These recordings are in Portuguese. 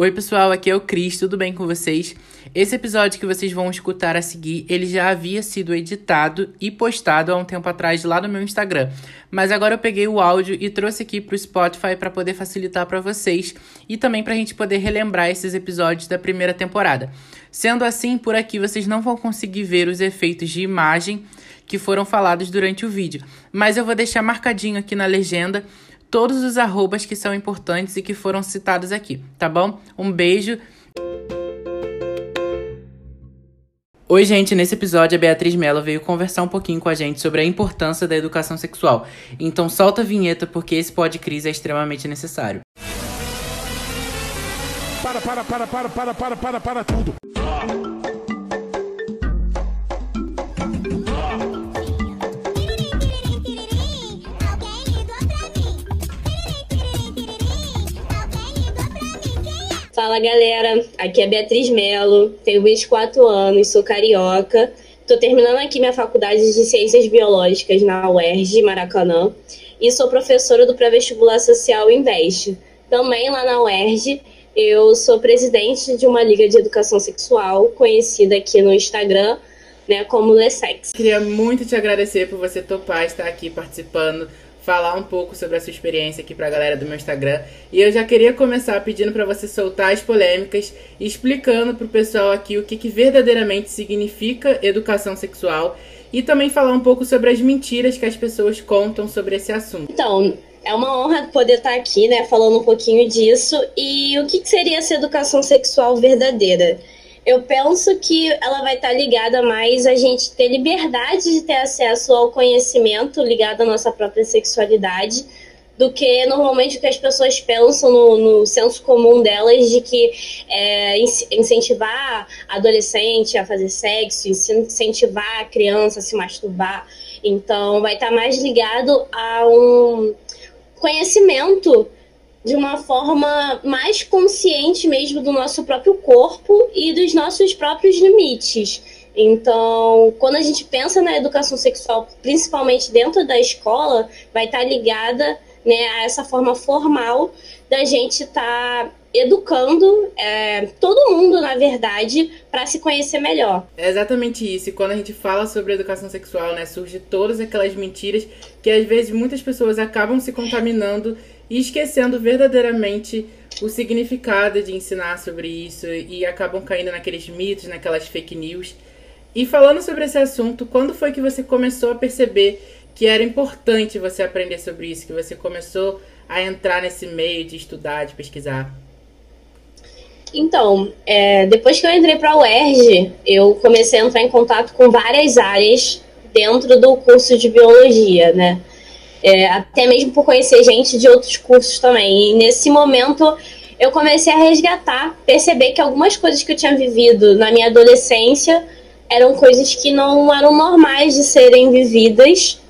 Oi, pessoal, aqui é o Cris, tudo bem com vocês? Esse episódio que vocês vão escutar a seguir, ele já havia sido editado e postado há um tempo atrás lá no meu Instagram. Mas agora eu peguei o áudio e trouxe aqui para o Spotify para poder facilitar para vocês e também para a gente poder relembrar esses episódios da primeira temporada. Sendo assim, por aqui vocês não vão conseguir ver os efeitos de imagem que foram falados durante o vídeo, mas eu vou deixar marcadinho aqui na legenda todos os arrobas que são importantes e que foram citados aqui, tá bom? Um beijo. Oi, gente, nesse episódio a Beatriz Mello veio conversar um pouquinho com a gente sobre a importância da educação sexual. Então solta a vinheta porque esse podcast é extremamente necessário. Para, para, para, para, para, para, para, para tudo. Fala galera, aqui é Beatriz Melo, tenho 24 anos, sou carioca. Estou terminando aqui minha faculdade de Ciências Biológicas na UERJ, Maracanã, e sou professora do pré-vestibular social Invest. Também lá na UERJ, eu sou presidente de uma liga de educação sexual, conhecida aqui no Instagram, né, como Lessex. Queria muito te agradecer por você topar estar aqui participando falar um pouco sobre a sua experiência aqui pra galera do meu Instagram. E eu já queria começar pedindo para você soltar as polêmicas explicando pro pessoal aqui o que, que verdadeiramente significa educação sexual e também falar um pouco sobre as mentiras que as pessoas contam sobre esse assunto. Então, é uma honra poder estar aqui, né, falando um pouquinho disso. E o que, que seria essa educação sexual verdadeira? Eu penso que ela vai estar ligada mais a gente ter liberdade de ter acesso ao conhecimento ligado à nossa própria sexualidade do que normalmente o que as pessoas pensam no, no senso comum delas de que é, incentivar a adolescente a fazer sexo, incentivar a criança a se masturbar. Então, vai estar mais ligado a um conhecimento de uma forma mais consciente mesmo do nosso próprio corpo e dos nossos próprios limites. Então, quando a gente pensa na educação sexual, principalmente dentro da escola, vai estar ligada né, a essa forma formal da gente estar tá educando é, todo mundo, na verdade, para se conhecer melhor. É exatamente isso. E quando a gente fala sobre educação sexual, né, surge todas aquelas mentiras que às vezes muitas pessoas acabam se contaminando e esquecendo verdadeiramente o significado de ensinar sobre isso e acabam caindo naqueles mitos, naquelas fake news. E falando sobre esse assunto, quando foi que você começou a perceber que era importante você aprender sobre isso, que você começou a entrar nesse meio de estudar, de pesquisar? Então, é, depois que eu entrei para a UERJ, eu comecei a entrar em contato com várias áreas dentro do curso de biologia, né? É, até mesmo por conhecer gente de outros cursos também. E nesse momento eu comecei a resgatar, perceber que algumas coisas que eu tinha vivido na minha adolescência eram coisas que não eram normais de serem vividas.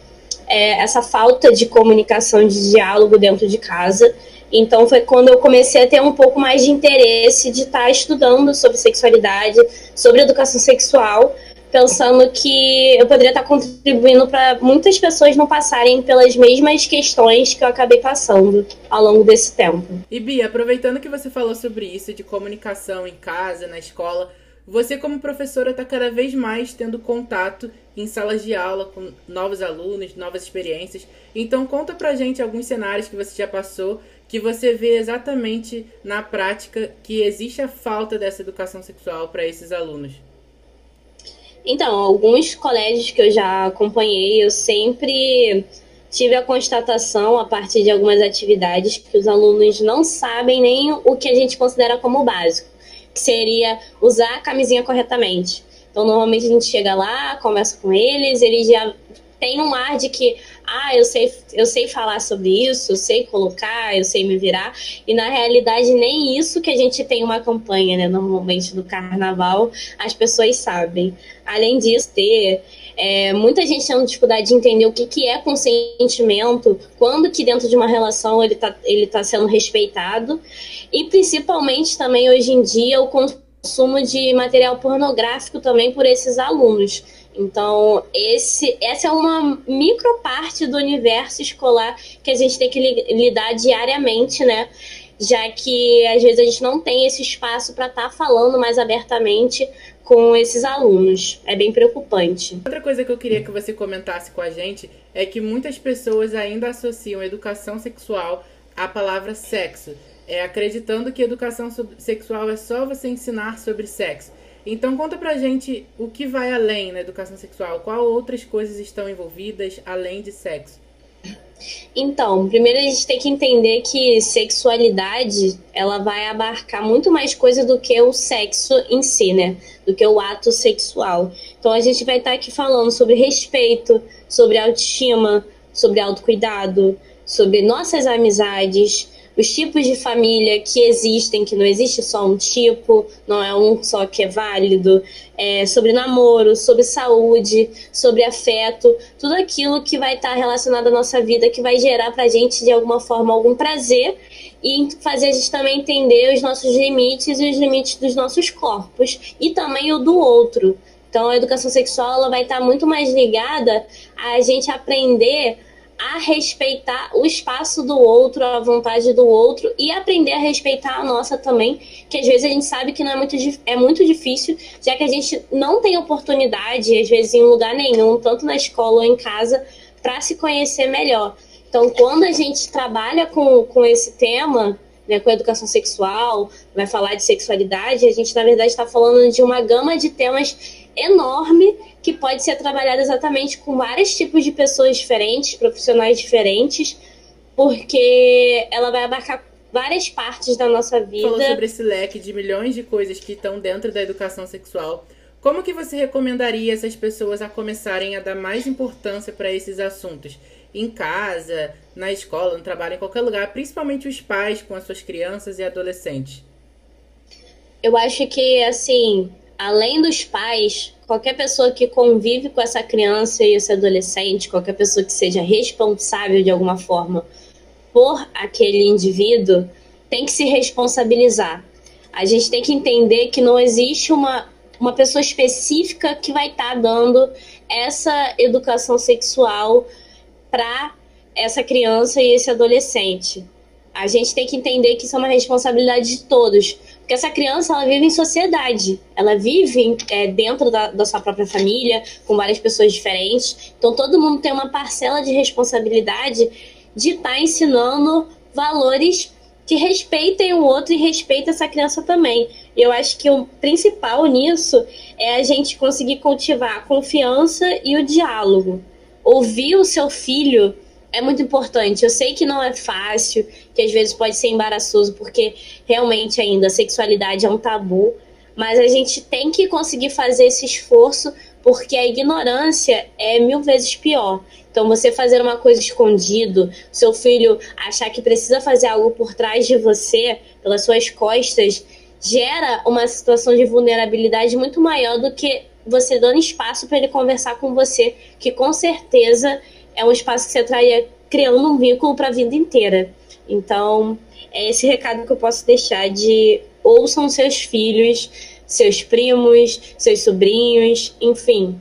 É, essa falta de comunicação, de diálogo dentro de casa. Então foi quando eu comecei a ter um pouco mais de interesse de estar estudando sobre sexualidade, sobre educação sexual, pensando que eu poderia estar contribuindo para muitas pessoas não passarem pelas mesmas questões que eu acabei passando ao longo desse tempo. E Bia, aproveitando que você falou sobre isso, de comunicação em casa, na escola, você como professora está cada vez mais tendo contato em salas de aula com novos alunos, novas experiências. Então conta pra gente alguns cenários que você já passou, que você vê exatamente na prática que existe a falta dessa educação sexual para esses alunos. Então, alguns colégios que eu já acompanhei, eu sempre tive a constatação, a partir de algumas atividades, que os alunos não sabem nem o que a gente considera como básico, que seria usar a camisinha corretamente. Então, normalmente a gente chega lá, conversa com eles, eles já têm um ar de que, ah, eu sei, eu sei falar sobre isso, eu sei colocar, eu sei me virar. E na realidade, nem isso que a gente tem uma campanha, né, normalmente do carnaval, as pessoas sabem. Além disso, ter é, muita gente tendo dificuldade de entender o que, que é consentimento, quando que dentro de uma relação ele está ele tá sendo respeitado, e principalmente também hoje em dia o consumo de material pornográfico também por esses alunos. Então, esse, essa é uma micro parte do universo escolar que a gente tem que lidar diariamente, né? já que às vezes a gente não tem esse espaço para estar tá falando mais abertamente com esses alunos. É bem preocupante. Outra coisa que eu queria que você comentasse com a gente é que muitas pessoas ainda associam educação sexual à palavra sexo, é, acreditando que educação sexual é só você ensinar sobre sexo. Então conta pra gente o que vai além na educação sexual, qual outras coisas estão envolvidas além de sexo. Então, primeiro a gente tem que entender que sexualidade ela vai abarcar muito mais coisa do que o sexo em si, né? Do que o ato sexual. Então a gente vai estar aqui falando sobre respeito, sobre autoestima, sobre autocuidado, sobre nossas amizades, os tipos de família que existem, que não existe só um tipo, não é um só que é válido, é, sobre namoro, sobre saúde, sobre afeto, tudo aquilo que vai estar relacionado à nossa vida, que vai gerar pra gente de alguma forma algum prazer e fazer a gente também entender os nossos limites e os limites dos nossos corpos e também o do outro. Então a educação sexual ela vai estar muito mais ligada a gente aprender a respeitar o espaço do outro, a vontade do outro e aprender a respeitar a nossa também, que às vezes a gente sabe que não é muito, é muito difícil, já que a gente não tem oportunidade, às vezes em lugar nenhum, tanto na escola ou em casa, para se conhecer melhor. Então, quando a gente trabalha com, com esse tema, né, com educação sexual, vai falar de sexualidade, a gente, na verdade, está falando de uma gama de temas enorme que pode ser trabalhada exatamente com vários tipos de pessoas diferentes, profissionais diferentes, porque ela vai abarcar várias partes da nossa vida. Falou sobre esse leque de milhões de coisas que estão dentro da educação sexual. Como que você recomendaria essas pessoas a começarem a dar mais importância para esses assuntos? Em casa, na escola, no trabalho, em qualquer lugar, principalmente os pais com as suas crianças e adolescentes? Eu acho que, assim, além dos pais, qualquer pessoa que convive com essa criança e esse adolescente, qualquer pessoa que seja responsável de alguma forma por aquele indivíduo, tem que se responsabilizar. A gente tem que entender que não existe uma, uma pessoa específica que vai estar tá dando essa educação sexual para essa criança e esse adolescente. A gente tem que entender que isso é uma responsabilidade de todos. Porque essa criança, ela vive em sociedade. Ela vive é, dentro da, da sua própria família, com várias pessoas diferentes. Então, todo mundo tem uma parcela de responsabilidade de estar tá ensinando valores que respeitem o outro e respeitem essa criança também. Eu acho que o principal nisso é a gente conseguir cultivar a confiança e o diálogo. Ouvir o seu filho é muito importante. Eu sei que não é fácil, que às vezes pode ser embaraçoso, porque realmente ainda a sexualidade é um tabu, mas a gente tem que conseguir fazer esse esforço, porque a ignorância é mil vezes pior. Então, você fazer uma coisa escondido, seu filho achar que precisa fazer algo por trás de você, pelas suas costas, gera uma situação de vulnerabilidade muito maior do que você dando espaço para ele conversar com você, que com certeza é um espaço que você estaria criando um vínculo para a vida inteira. Então, é esse recado que eu posso deixar de ouçam seus filhos, seus primos, seus sobrinhos, enfim.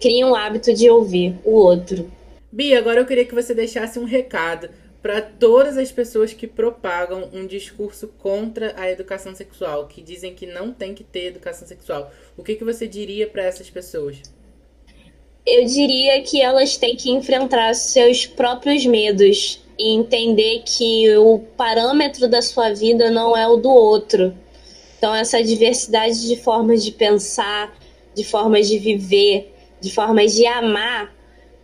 Criem um hábito de ouvir o outro. Bia, agora eu queria que você deixasse um recado para todas as pessoas que propagam um discurso contra a educação sexual, que dizem que não tem que ter educação sexual. O que, que você diria para essas pessoas? Eu diria que elas têm que enfrentar seus próprios medos e entender que o parâmetro da sua vida não é o do outro. Então, essa diversidade de formas de pensar, de formas de viver, de formas de amar,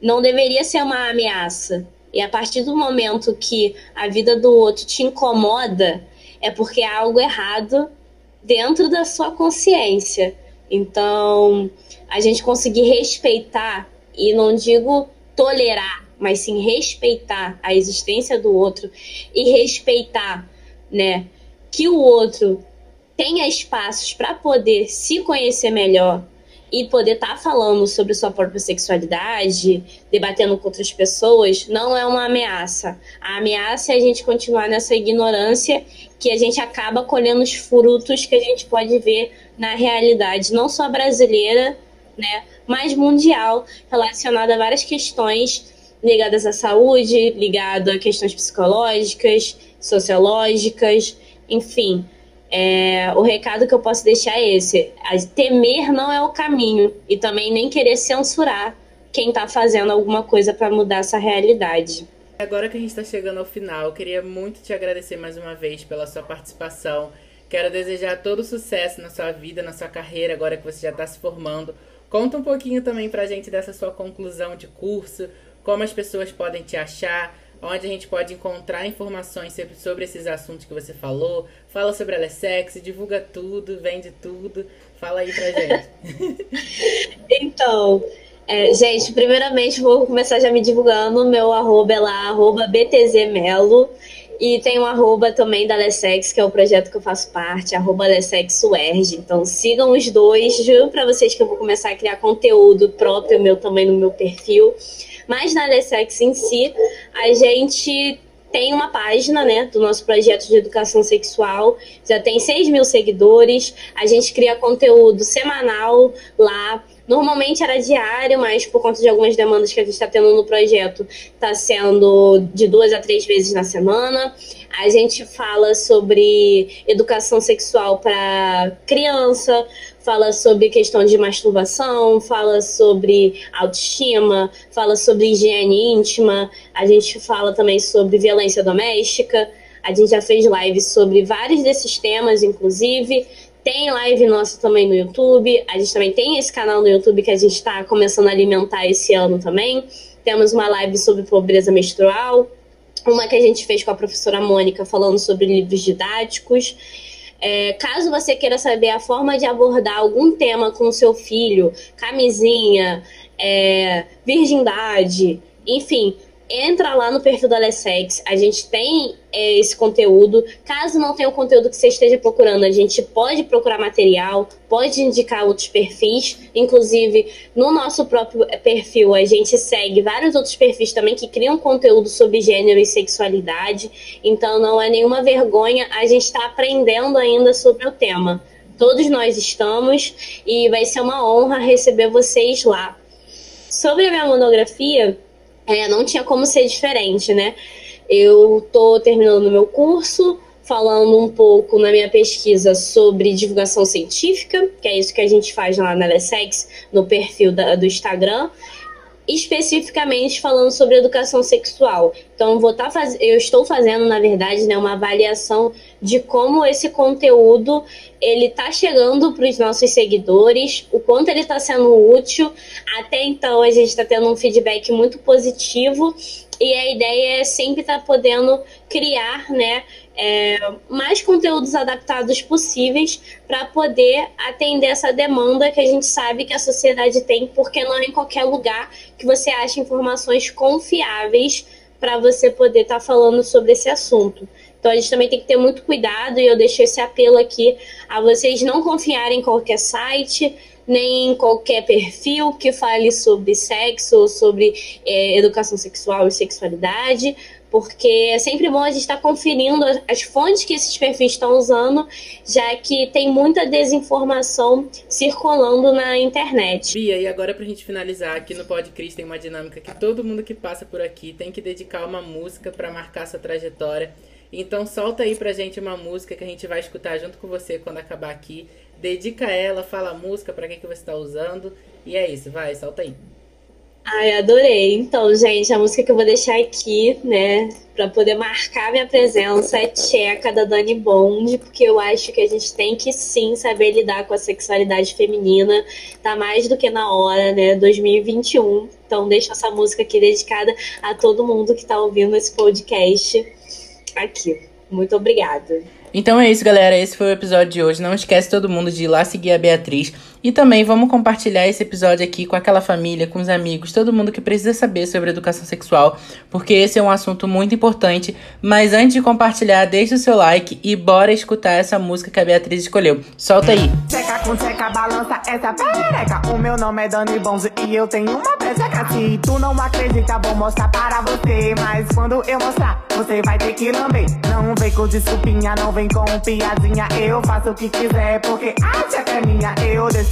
não deveria ser uma ameaça. E a partir do momento que a vida do outro te incomoda, é porque há algo errado dentro da sua consciência. Então, a gente conseguir respeitar, e não digo tolerar, mas sim respeitar a existência do outro e respeitar, né, que o outro tenha espaços para poder se conhecer melhor e poder estar tá falando sobre sua própria sexualidade, debatendo com outras pessoas, não é uma ameaça. A ameaça é a gente continuar nessa ignorância que a gente acaba colhendo os frutos que a gente pode ver na realidade, não só brasileira, né, mas mundial, relacionada a várias questões ligadas à saúde, ligado a questões psicológicas, sociológicas, enfim. É, o recado que eu posso deixar é esse: temer não é o caminho e também nem querer censurar quem está fazendo alguma coisa para mudar essa realidade. Agora que a gente está chegando ao final, eu queria muito te agradecer mais uma vez pela sua participação. Quero desejar todo sucesso na sua vida, na sua carreira, agora que você já está se formando. Conta um pouquinho também pra gente dessa sua conclusão de curso, como as pessoas podem te achar, onde a gente pode encontrar informações sobre, esses assuntos que você falou. Fala sobre ela é sexy, divulga tudo, vende tudo. Fala aí pra gente. então, é, gente, primeiramente vou começar já me divulgando. Meu arroba é lá, arroba btzmelo. E tem um arroba também da Lessex, que é o projeto que eu faço parte, arroba LessexUerg. Então sigam os dois. Juro pra vocês que eu vou começar a criar conteúdo próprio meu também no meu perfil. Mas na Lessex em si, a gente tem uma página, né, do nosso projeto de educação sexual, já tem 6 mil seguidores, a gente cria conteúdo semanal lá, Normalmente era diário, mas por conta de algumas demandas que a gente está tendo no projeto, está sendo de duas a três vezes na semana. A gente fala sobre educação sexual para criança, fala sobre questão de masturbação, fala sobre autoestima, fala sobre higiene íntima, a gente fala também sobre violência doméstica. A gente já fez lives sobre vários desses temas, inclusive. Tem live nossa também no YouTube. A gente também tem esse canal no YouTube que a gente está começando a alimentar esse ano também. Temos uma live sobre pobreza menstrual. Uma que a gente fez com a professora Mônica falando sobre livros didáticos. É, caso você queira saber a forma de abordar algum tema com o seu filho, camisinha, é, virgindade, enfim, entra lá no perfil da Lessex, a gente tem é, esse conteúdo. Caso não tenha o conteúdo que você esteja procurando, a gente pode procurar material, pode indicar outros perfis. Inclusive, no nosso próprio perfil, a gente segue vários outros perfis também que criam conteúdo sobre gênero e sexualidade. Então, não é nenhuma vergonha, a gente está aprendendo ainda sobre o tema. Todos nós estamos e vai ser uma honra receber vocês lá. Sobre a minha monografia, é, não tinha como ser diferente, né? Eu tô terminando meu curso, falando um pouco na minha pesquisa sobre divulgação científica, que é isso que a gente faz lá na Lessex, no perfil da, do Instagram especificamente falando sobre educação sexual. Então, vou tá faz... eu estou fazendo, na verdade, né, uma avaliação de como esse conteúdo ele está chegando para os nossos seguidores, o quanto ele está sendo útil. Até então, a gente está tendo um feedback muito positivo e a ideia é sempre estar tá podendo criar, né, é, mais conteúdos adaptados possíveis para poder atender essa demanda que a gente sabe que a sociedade tem, porque não é em qualquer lugar que você acha informações confiáveis para você poder estar tá falando sobre esse assunto. Então a gente também tem que ter muito cuidado e eu deixo esse apelo aqui a vocês não confiarem em qualquer site, nem em qualquer perfil que fale sobre sexo ou sobre é, educação sexual e sexualidade, porque é sempre bom a gente estar tá conferindo as fontes que esses perfis estão usando, já que tem muita desinformação circulando na internet. Bia, e agora pra gente finalizar, aqui no Podcris tem uma dinâmica que todo mundo que passa por aqui tem que dedicar uma música para marcar sua trajetória. Então solta aí pra gente uma música que a gente vai escutar junto com você quando acabar aqui. Dedica ela, fala a música, para que, que você está usando. E é isso, vai, solta aí. Ai, adorei. Então, gente, a música que eu vou deixar aqui, né, para poder marcar minha presença é Tcheca da Dani Bond, porque eu acho que a gente tem que sim saber lidar com a sexualidade feminina. Tá mais do que na hora, né? 2021. Então, deixo essa música aqui dedicada a todo mundo que tá ouvindo esse podcast aqui. Muito obrigada. Então é isso, galera. Esse foi o episódio de hoje. Não esquece todo mundo de ir lá seguir a Beatriz. E também vamos compartilhar esse episódio aqui com aquela família, com os amigos, todo mundo que precisa saber sobre educação sexual, porque esse é um assunto muito importante. Mas antes de compartilhar, deixa o seu like e bora escutar essa música que a Beatriz escolheu. Solta aí. Com balança essa perereca. O meu nome é Dani Bonzo e eu tenho uma. Se tu não acredita, vou mostrar para você. Mas quando eu mostrar, você vai ter que lamber. Não vem com desculpinha, não vem com piadinha. Eu faço o que quiser, porque a é minha. Eu desço